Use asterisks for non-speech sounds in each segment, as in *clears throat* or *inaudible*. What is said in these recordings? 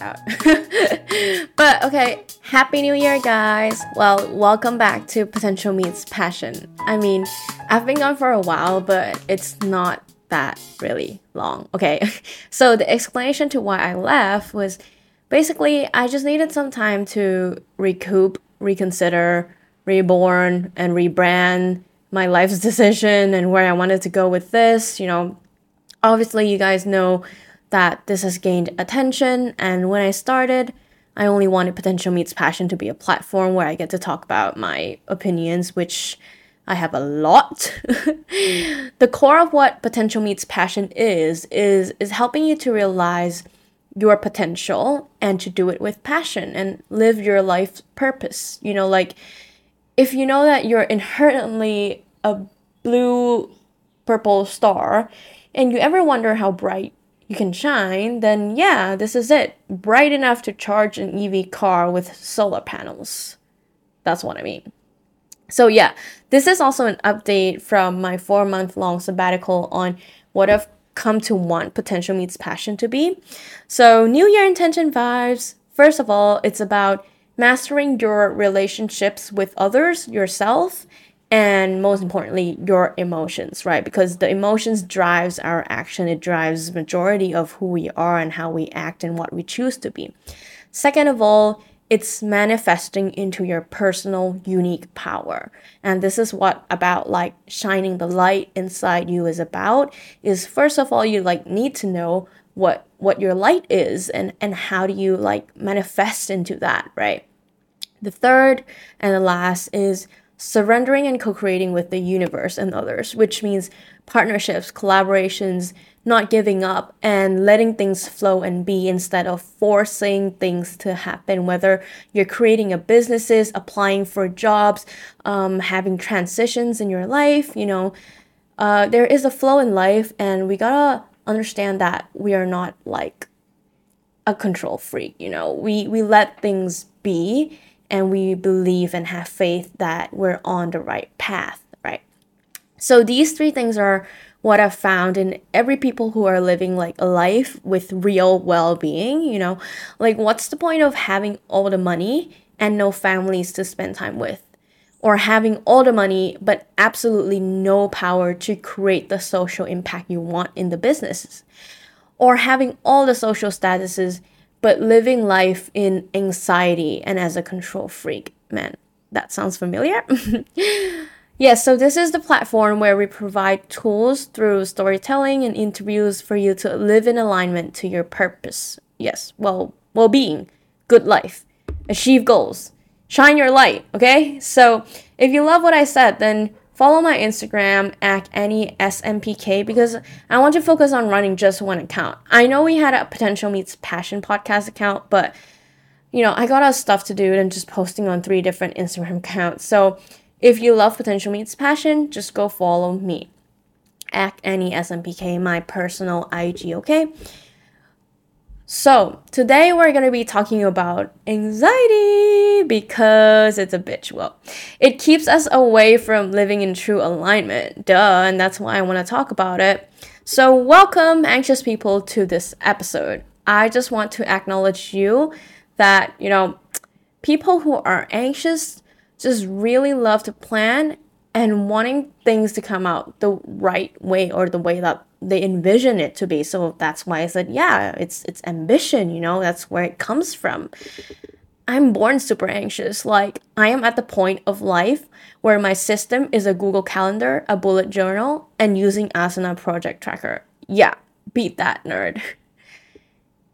out. *laughs* but okay, happy new year, guys. Well, welcome back to Potential Meets Passion. I mean, I've been gone for a while, but it's not that really long. Okay, *laughs* so the explanation to why I left was basically I just needed some time to recoup, reconsider, reborn, and rebrand my life's *laughs* decision and where I wanted to go with this. You know, obviously, you guys know that this has gained attention, and when I started, I only wanted Potential Meets Passion to be a platform where I get to talk about my opinions, which I have a lot. *laughs* the core of what Potential Meets Passion is is is helping you to realize your potential and to do it with passion and live your life purpose. You know, like if you know that you're inherently a blue purple star and you ever wonder how bright you can shine, then yeah, this is it. Bright enough to charge an EV car with solar panels. That's what I mean. So, yeah, this is also an update from my four month long sabbatical on what I've come to want potential meets passion to be. So, New Year intention vibes. First of all, it's about mastering your relationships with others, yourself, and most importantly, your emotions, right? Because the emotions drives our action. It drives majority of who we are and how we act and what we choose to be. Second of all, it's manifesting into your personal unique power and this is what about like shining the light inside you is about is first of all you like need to know what what your light is and and how do you like manifest into that right the third and the last is surrendering and co-creating with the universe and others which means partnerships collaborations not giving up and letting things flow and be instead of forcing things to happen. Whether you're creating a businesses applying for jobs um, having transitions in your life you know uh, there is a flow in life and we gotta understand that we are not like a control freak you know. We we let things be and we believe and have faith that we're on the right path right so these three things are what I've found in every people who are living like a life with real well-being, you know, like what's the point of having all the money and no families to spend time with? Or having all the money but absolutely no power to create the social impact you want in the business? Or having all the social statuses but living life in anxiety and as a control freak? Man, that sounds familiar. *laughs* Yes, so this is the platform where we provide tools through storytelling and interviews for you to live in alignment to your purpose. Yes, well, well-being, good life, achieve goals, shine your light, okay? So, if you love what I said, then follow my Instagram at Annie SMPK because I want to focus on running just one account. I know we had a potential meets passion podcast account, but you know, I got our stuff to do and just posting on three different Instagram *laughs* accounts. So if you love Potential Meets Passion, just go follow me at Annie SMPK, my personal IG, okay? So, today we're going to be talking about anxiety because it's a bitch. Well, it keeps us away from living in true alignment. Duh, and that's why I want to talk about it. So, welcome, anxious people, to this episode. I just want to acknowledge you that, you know, people who are anxious just really love to plan and wanting things to come out the right way or the way that they envision it to be. So that's why I said, yeah, it's it's ambition, you know, that's where it comes from. I'm born super anxious. Like I am at the point of life where my system is a Google Calendar, a bullet journal, and using Asana project tracker. Yeah, beat that nerd. *laughs*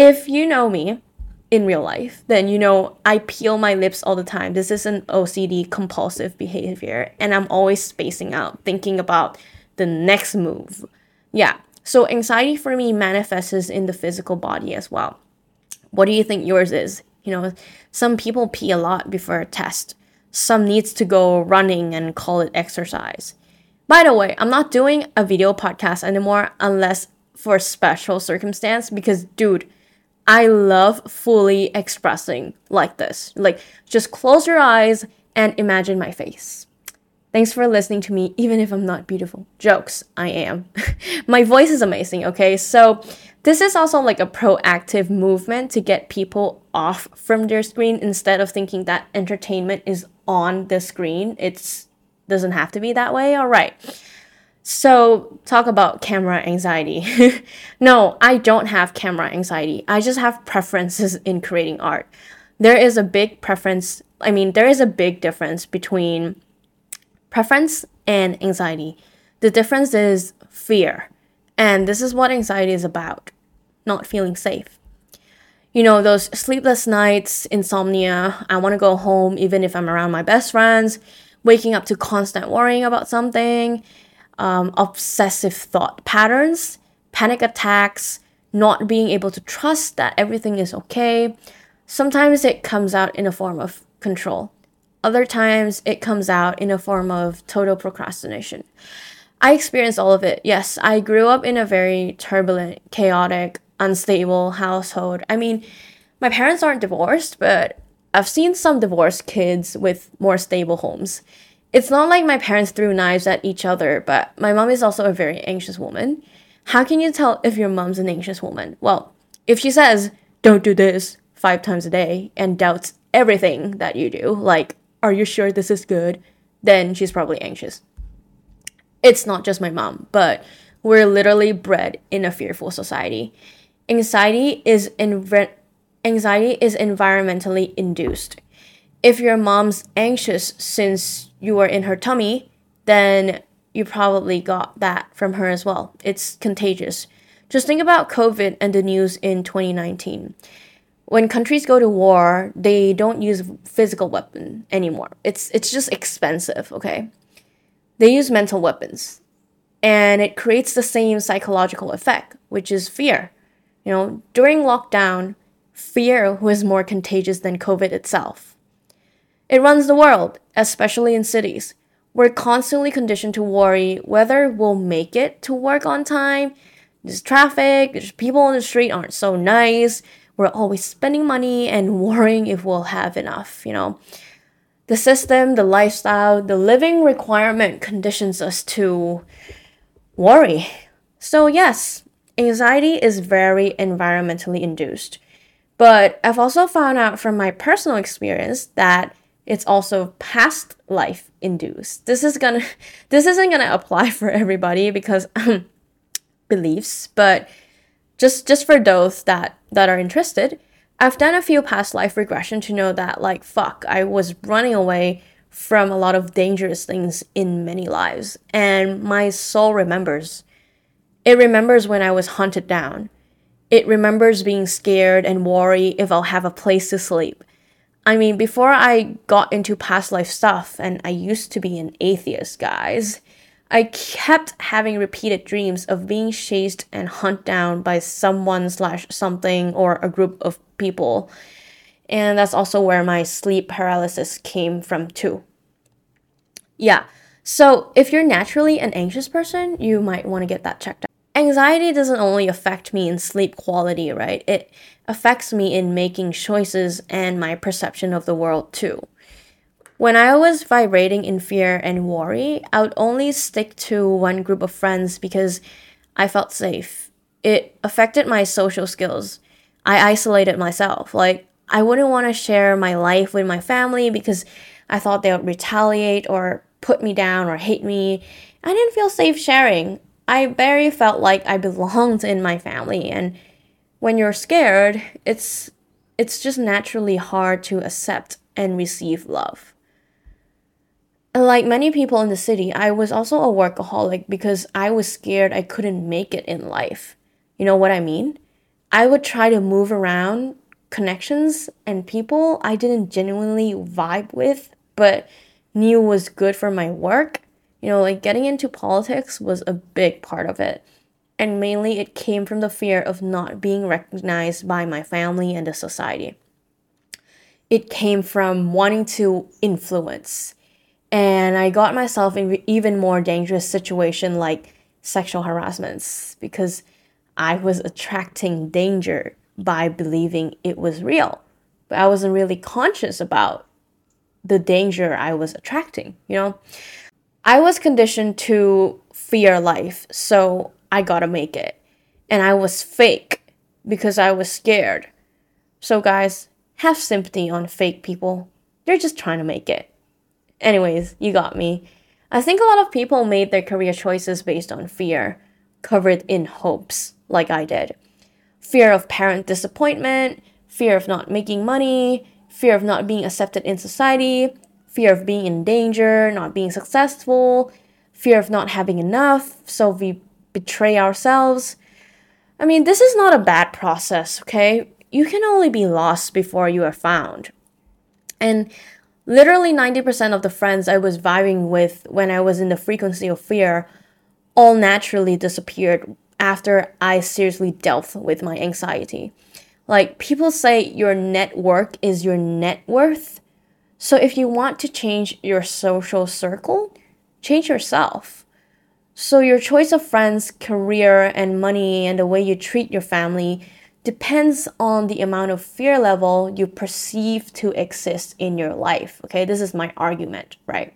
If you know me, in real life, then you know I peel my lips all the time. This is an OCD compulsive behavior, and I'm always spacing out, thinking about the next move. Yeah, so anxiety for me manifests in the physical body as well. What do you think yours is? You know, some people pee a lot before a test. Some needs to go running and call it exercise. By the way, I'm not doing a video podcast anymore unless for special circumstance because dude, I love fully expressing like this. Like, just close your eyes and imagine my face. Thanks for listening to me, even if I'm not beautiful. Jokes, I am. *laughs* my voice is amazing, okay? So, this is also like a proactive movement to get people off from their screen instead of thinking that entertainment is on the screen. It's doesn't have to be that way. All right. So, talk about camera anxiety. *laughs* no, I don't have camera anxiety. I just have preferences in creating art. There is a big preference, I mean, there is a big difference between preference and anxiety. The difference is fear. And this is what anxiety is about not feeling safe. You know, those sleepless nights, insomnia, I want to go home even if I'm around my best friends, waking up to constant worrying about something, um, obsessive thought patterns, panic attacks, not being able to trust that everything is okay. Sometimes it comes out in a form of control. Other times it comes out in a form of total procrastination. I experienced all of it. Yes, I grew up in a very turbulent, chaotic, unstable household. I mean, my parents aren't divorced, but I've seen some divorced kids with more stable homes. It's not like my parents threw knives at each other, but my mom is also a very anxious woman. How can you tell if your mom's an anxious woman? Well, if she says, don't do this five times a day and doubts everything that you do, like, are you sure this is good? Then she's probably anxious. It's not just my mom, but we're literally bred in a fearful society. Anxiety is env- anxiety is environmentally induced. If your mom's anxious since you were in her tummy, then you probably got that from her as well. It's contagious. Just think about COVID and the news in 2019. When countries go to war, they don't use physical weapon anymore. It's it's just expensive, okay? They use mental weapons. And it creates the same psychological effect, which is fear. You know, during lockdown, fear was more contagious than COVID itself. It runs the world, especially in cities. We're constantly conditioned to worry whether we'll make it to work on time. There's traffic, there's people on the street aren't so nice. We're always spending money and *laughs* worrying if we'll have enough, you know. The system, the lifestyle, the living requirement conditions us to worry. So, yes, anxiety is very environmentally induced. But I've also found out from my personal experience that it's also past life induced. This is gonna *laughs* this isn't gonna apply for everybody because *clears throat* beliefs, but just just for those that that are interested, I've done a few past life regression to know that like fuck, I was running away from a lot of dangerous things in many lives and my soul remembers. It remembers when I was hunted down. It remembers being scared and worry if I'll have a place to sleep. I mean, before I got into past life stuff, and I used to be an atheist, guys, I kept having repeated dreams of being chased and hunted down by someone slash something or a group of people. And that's also where my sleep paralysis came from, too. Yeah, so if you're naturally an anxious person, you might want to get that checked out. Anxiety doesn't only affect me in sleep quality, right? It affects me in making choices and my perception of the world too. When I was vibrating in fear and worry, I would only stick to one group of friends because I felt safe. It affected my social skills. I isolated myself. Like, I wouldn't want to share my life with my family because I thought they would retaliate or put me down or hate me. I didn't feel safe sharing. I very felt like I belonged in my family and when you're scared, it's it's just naturally hard to accept and receive love. Like many people in the city, I was also a workaholic because I was scared I couldn't make it in life. You know what I mean? I would try to move around connections and people I didn't genuinely vibe with, but knew was good for my work. You know, like getting into politics was a big part of it and mainly it came from the fear of not being recognized by my family and the society. It came from wanting to influence, and I got myself in even more dangerous situation like sexual harassments because I was attracting danger by believing it was real. But I wasn't really conscious about the danger I was attracting, you know? I was conditioned to fear life, so I gotta make it. And I was fake because I was scared. So, guys, have sympathy on fake people. They're just trying to make it. Anyways, you got me. I think a lot of people made their career choices based on fear, covered in hopes, like I did. Fear of parent disappointment, fear of not making money, fear of not being accepted in society, fear of being in danger, not being successful, fear of not having enough, so we betray ourselves. I mean, this is not a bad process, okay? You can only be lost before you are found. And literally 90% of the friends I was vibing with when I was in the frequency of fear all naturally disappeared after I seriously dealt with my anxiety. Like, people say your network is your net worth. So, if you want to change your social circle, change yourself. So, your choice of friends, career, and money, and the way you treat your family depends on the amount of fear level you perceive to exist in your life. Okay, this is my argument, right?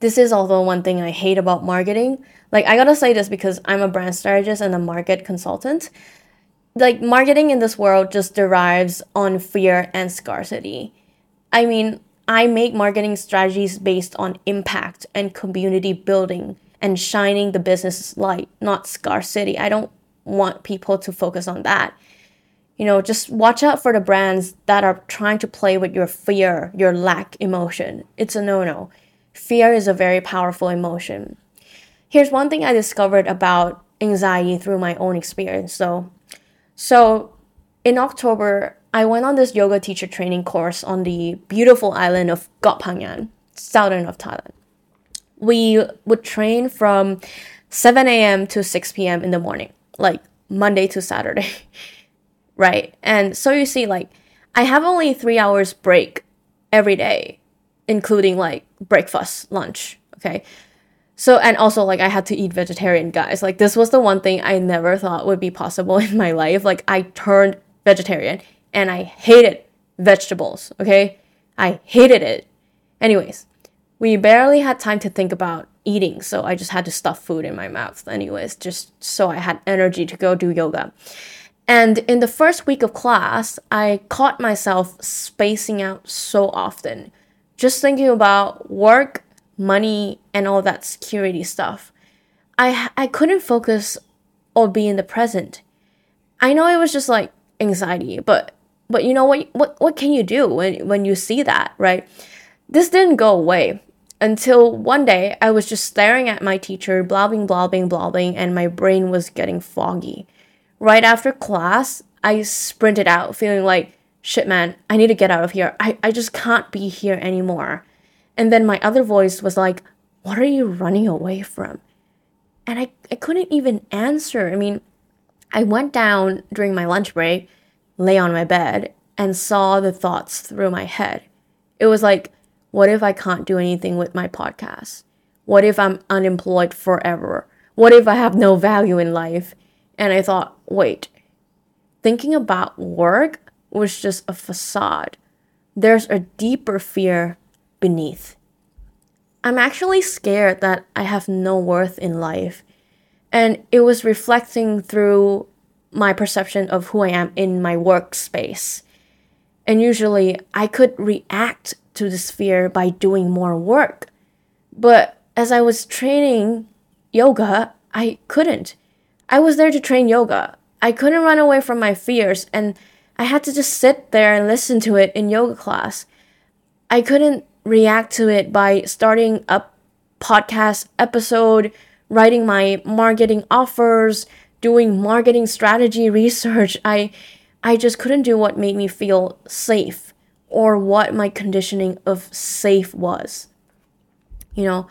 This is also one thing I hate about marketing. Like, I gotta say this because I'm a brand strategist and a market consultant. Like, marketing in this world just derives on fear and scarcity. I mean, I make marketing strategies based on impact and community building and shining the business light, not scarcity. I don't want people to focus on that. You know, just watch out for the brands that are trying to play with your fear, your lack emotion. It's a no no. Fear is a very powerful emotion. Here's one thing I discovered about anxiety through my own experience. So, so in October, I went on this yoga teacher training course on the beautiful island of Koh Phangan, southern of Thailand. We would train from 7 a.m. to 6 p.m. in the morning like Monday to Saturday, *laughs* right? And so you see, like, I have only three hours break every day, including like breakfast, lunch, okay? So, and also, like, I had to eat vegetarian, guys. Like, this was the one thing I never thought would be possible *laughs* in my life. Like, I turned vegetarian and I hated vegetables, okay? I hated it. Anyways, we barely had time to think about eating, so I just had to stuff food in my mouth, anyways, just so I had energy to go do yoga. And in the first week of class, I caught myself spacing out so often, just thinking about work, money, and all that security stuff. I, I couldn't focus or be in the present. I know it was just like anxiety, but but you know what what what can you do when when you see that, right? This didn't go away until one day I was just staring at my teacher, blobbing, blobbing, blobbing, and my brain was getting foggy. Right after class, I sprinted out, feeling like, shit, man, I need to get out of here. I, I just can't be here anymore. And then my other voice was like, what are you running away from? And I, I couldn't even answer. I mean, I went down during my lunch break, lay on my bed, and saw the thoughts through my head. It was like, what if I can't do anything with my podcast? What if I'm unemployed forever? What if I have no value in life? And I thought, wait, thinking about work was just a facade. There's a deeper fear beneath. I'm actually scared that I have no worth in life. And it was reflecting through my perception of who I am in my workspace. And usually I could react to this fear by doing more work. But as I was training yoga, I couldn't. I was there to train yoga. I couldn't run away from my fears, and I had to just sit there and listen to it in yoga class. I couldn't react to it by starting a podcast episode, writing my marketing offers, doing marketing strategy *laughs* research. I I just couldn't do what made me feel safe or what my conditioning of safe was. You know,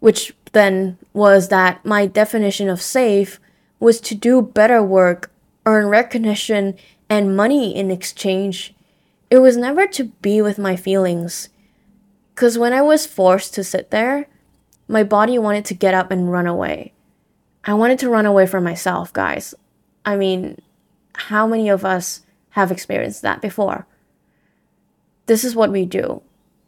which then was that my definition of safe was to do better work, earn recognition and money in exchange. It was never to be with my feelings. Because when I was forced to sit there, my body wanted to get up and run away. I wanted to run away from myself, guys. I mean, how many of us have experienced that before? This is what we do.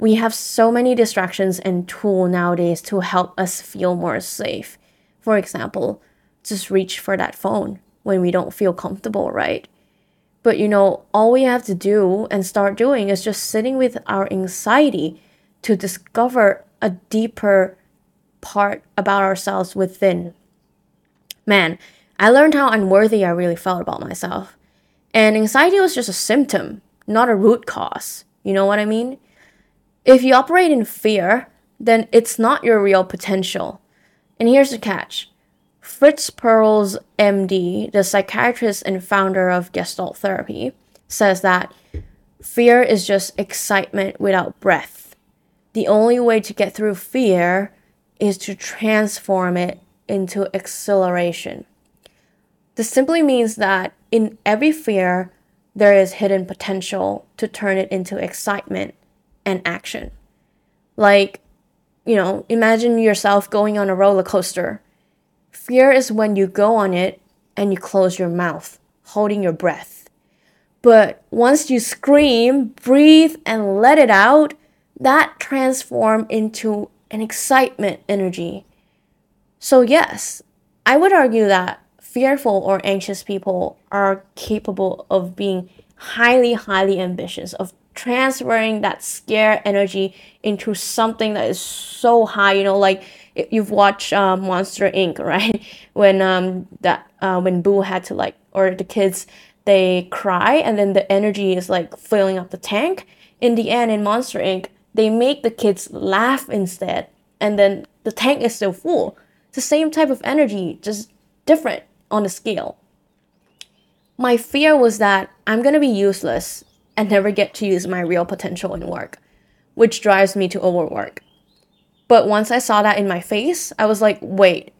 We have so many distractions and tools nowadays to help us feel more safe. For example, just reach for that phone, when we don't feel comfortable, right? But you know, all we have to do and start doing is just sitting with our anxiety to discover a deeper part about ourselves within. Man, I learned how unworthy I really felt about myself. And anxiety was just a symptom, not a root cause. You know what I mean? If you operate in fear, then it's not your real potential. And here's the catch Fritz Perls, MD, the psychiatrist and founder of Gestalt therapy, says that fear is just excitement without breath. The only way to get through fear is to transform it into acceleration. This simply means that in every fear, there is hidden potential to turn it into excitement and action. Like, you know, imagine yourself going on a roller coaster Fear is when you go on it and you close your mouth, holding your breath. But once you scream, breathe, and let it out, that transforms into an excitement energy. So, yes, I would argue that fearful or anxious people are capable of being highly, highly ambitious, of transferring that scare energy into something that is so high, you know, like you've watched uh, Monster Inc. *laughs* right when um that uh, when Boo had to like or the kids they cry and then the energy is like filling up the tank. In the end, in Monster Inc., they make the kids laugh instead, and then the tank is still full. It's the same type of energy, just different on a scale. My fear was that I'm gonna be useless and never get to use my real potential in work, which drives me to overwork. But once I saw that in my face, I was like, wait,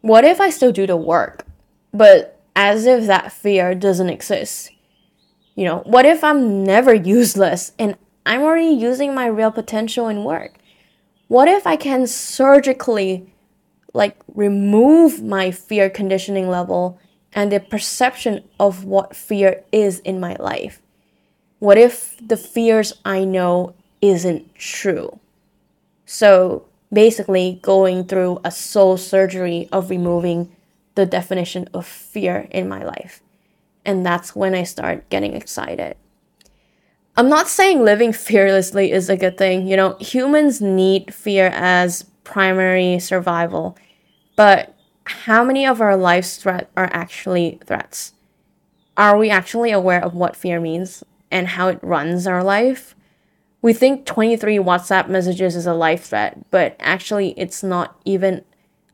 what if I still do the work? But as if that fear doesn't exist. You know, what if I'm never *laughs* useless and I'm already using my real potential in work? What if I can surgically like remove my fear conditioning level and the perception of what fear is in my life? What if the fears I know isn't true? So basically, going through a soul surgery of removing the definition of fear in my life. And that's when I start getting excited. I'm not saying living *laughs* fearlessly is a good thing. You know, humans need fear as primary survival. But how many of our life's threats are actually threats? Are we actually aware of what fear means and how it runs our life? we think 23 WhatsApp messages is a life threat, but actually, it's not even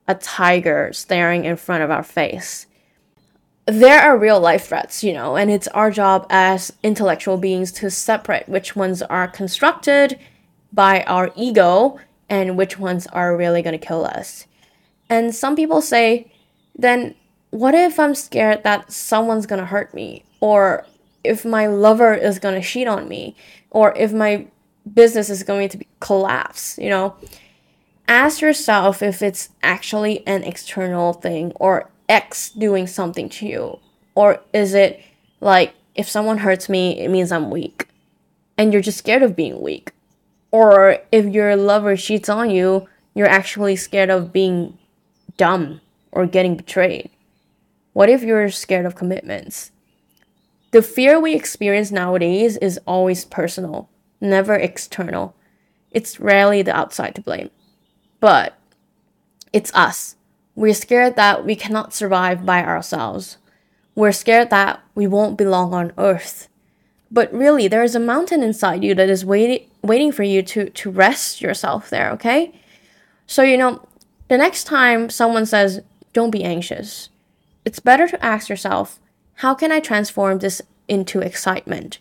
a tiger staring in front of our face. There are real life threats, you know, and it's our job as intellectual beings to separate which ones are constructed by our ego and which ones are really going to kill us. And some people say, then what if I'm scared that someone's to hurt me? Or if my lover is to cheat on me? Or if my business is going to collapse, you know. Ask yourself if it's actually an external thing or X doing something to you. Or is it like if someone hurts me, it means I'm weak. And you're just scared of being weak. Or if your lover cheats on you, you're actually scared of being dumb or getting betrayed. What if you're scared of commitments? The fear we experience nowadays is always personal never external. It's rarely the outside to blame. But it's us. We're scared that we cannot survive by ourselves. We're scared that we won't belong on earth. But really, there is a mountain inside you that is waiting waiting for you to, to rest yourself there, okay? So, you know, the next time someone says, don't be anxious, it's better to ask yourself, how can I transform this into excitement?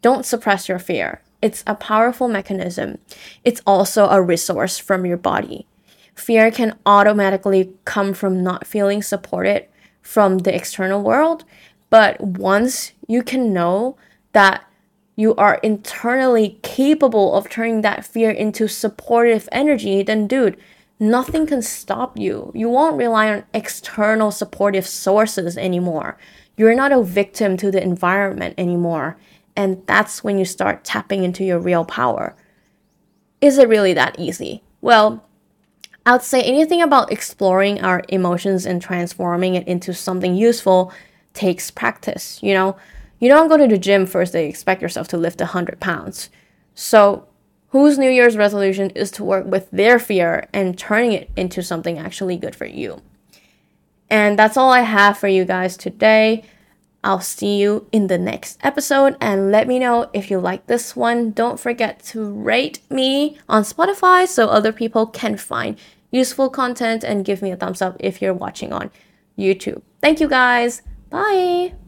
Don't suppress your fear. It's a powerful mechanism. It's also a resource from your body. Fear can automatically come from not feeling supported from the external world, but once you can know that you are internally capable of turning that fear into supportive energy, then dude, nothing can stop you. You won't rely on external supportive sources anymore. You're not a victim to the environment anymore. And that's when you start tapping into your real power. Is it really that easy? Well, I'd say anything about exploring our emotions and transforming it into something useful takes practice, you know? You don't go to the gym first day expect yourself to lift 100 pounds. So, whose New Year's resolution is to work with their fear and turning it into something actually good for you? And that's all I have for you guys today. I'll see you in the next episode and let me know if you like this one. Don't forget to rate me on Spotify so other people can find useful content and give me a thumbs up if you're watching on YouTube. Thank you guys. Bye.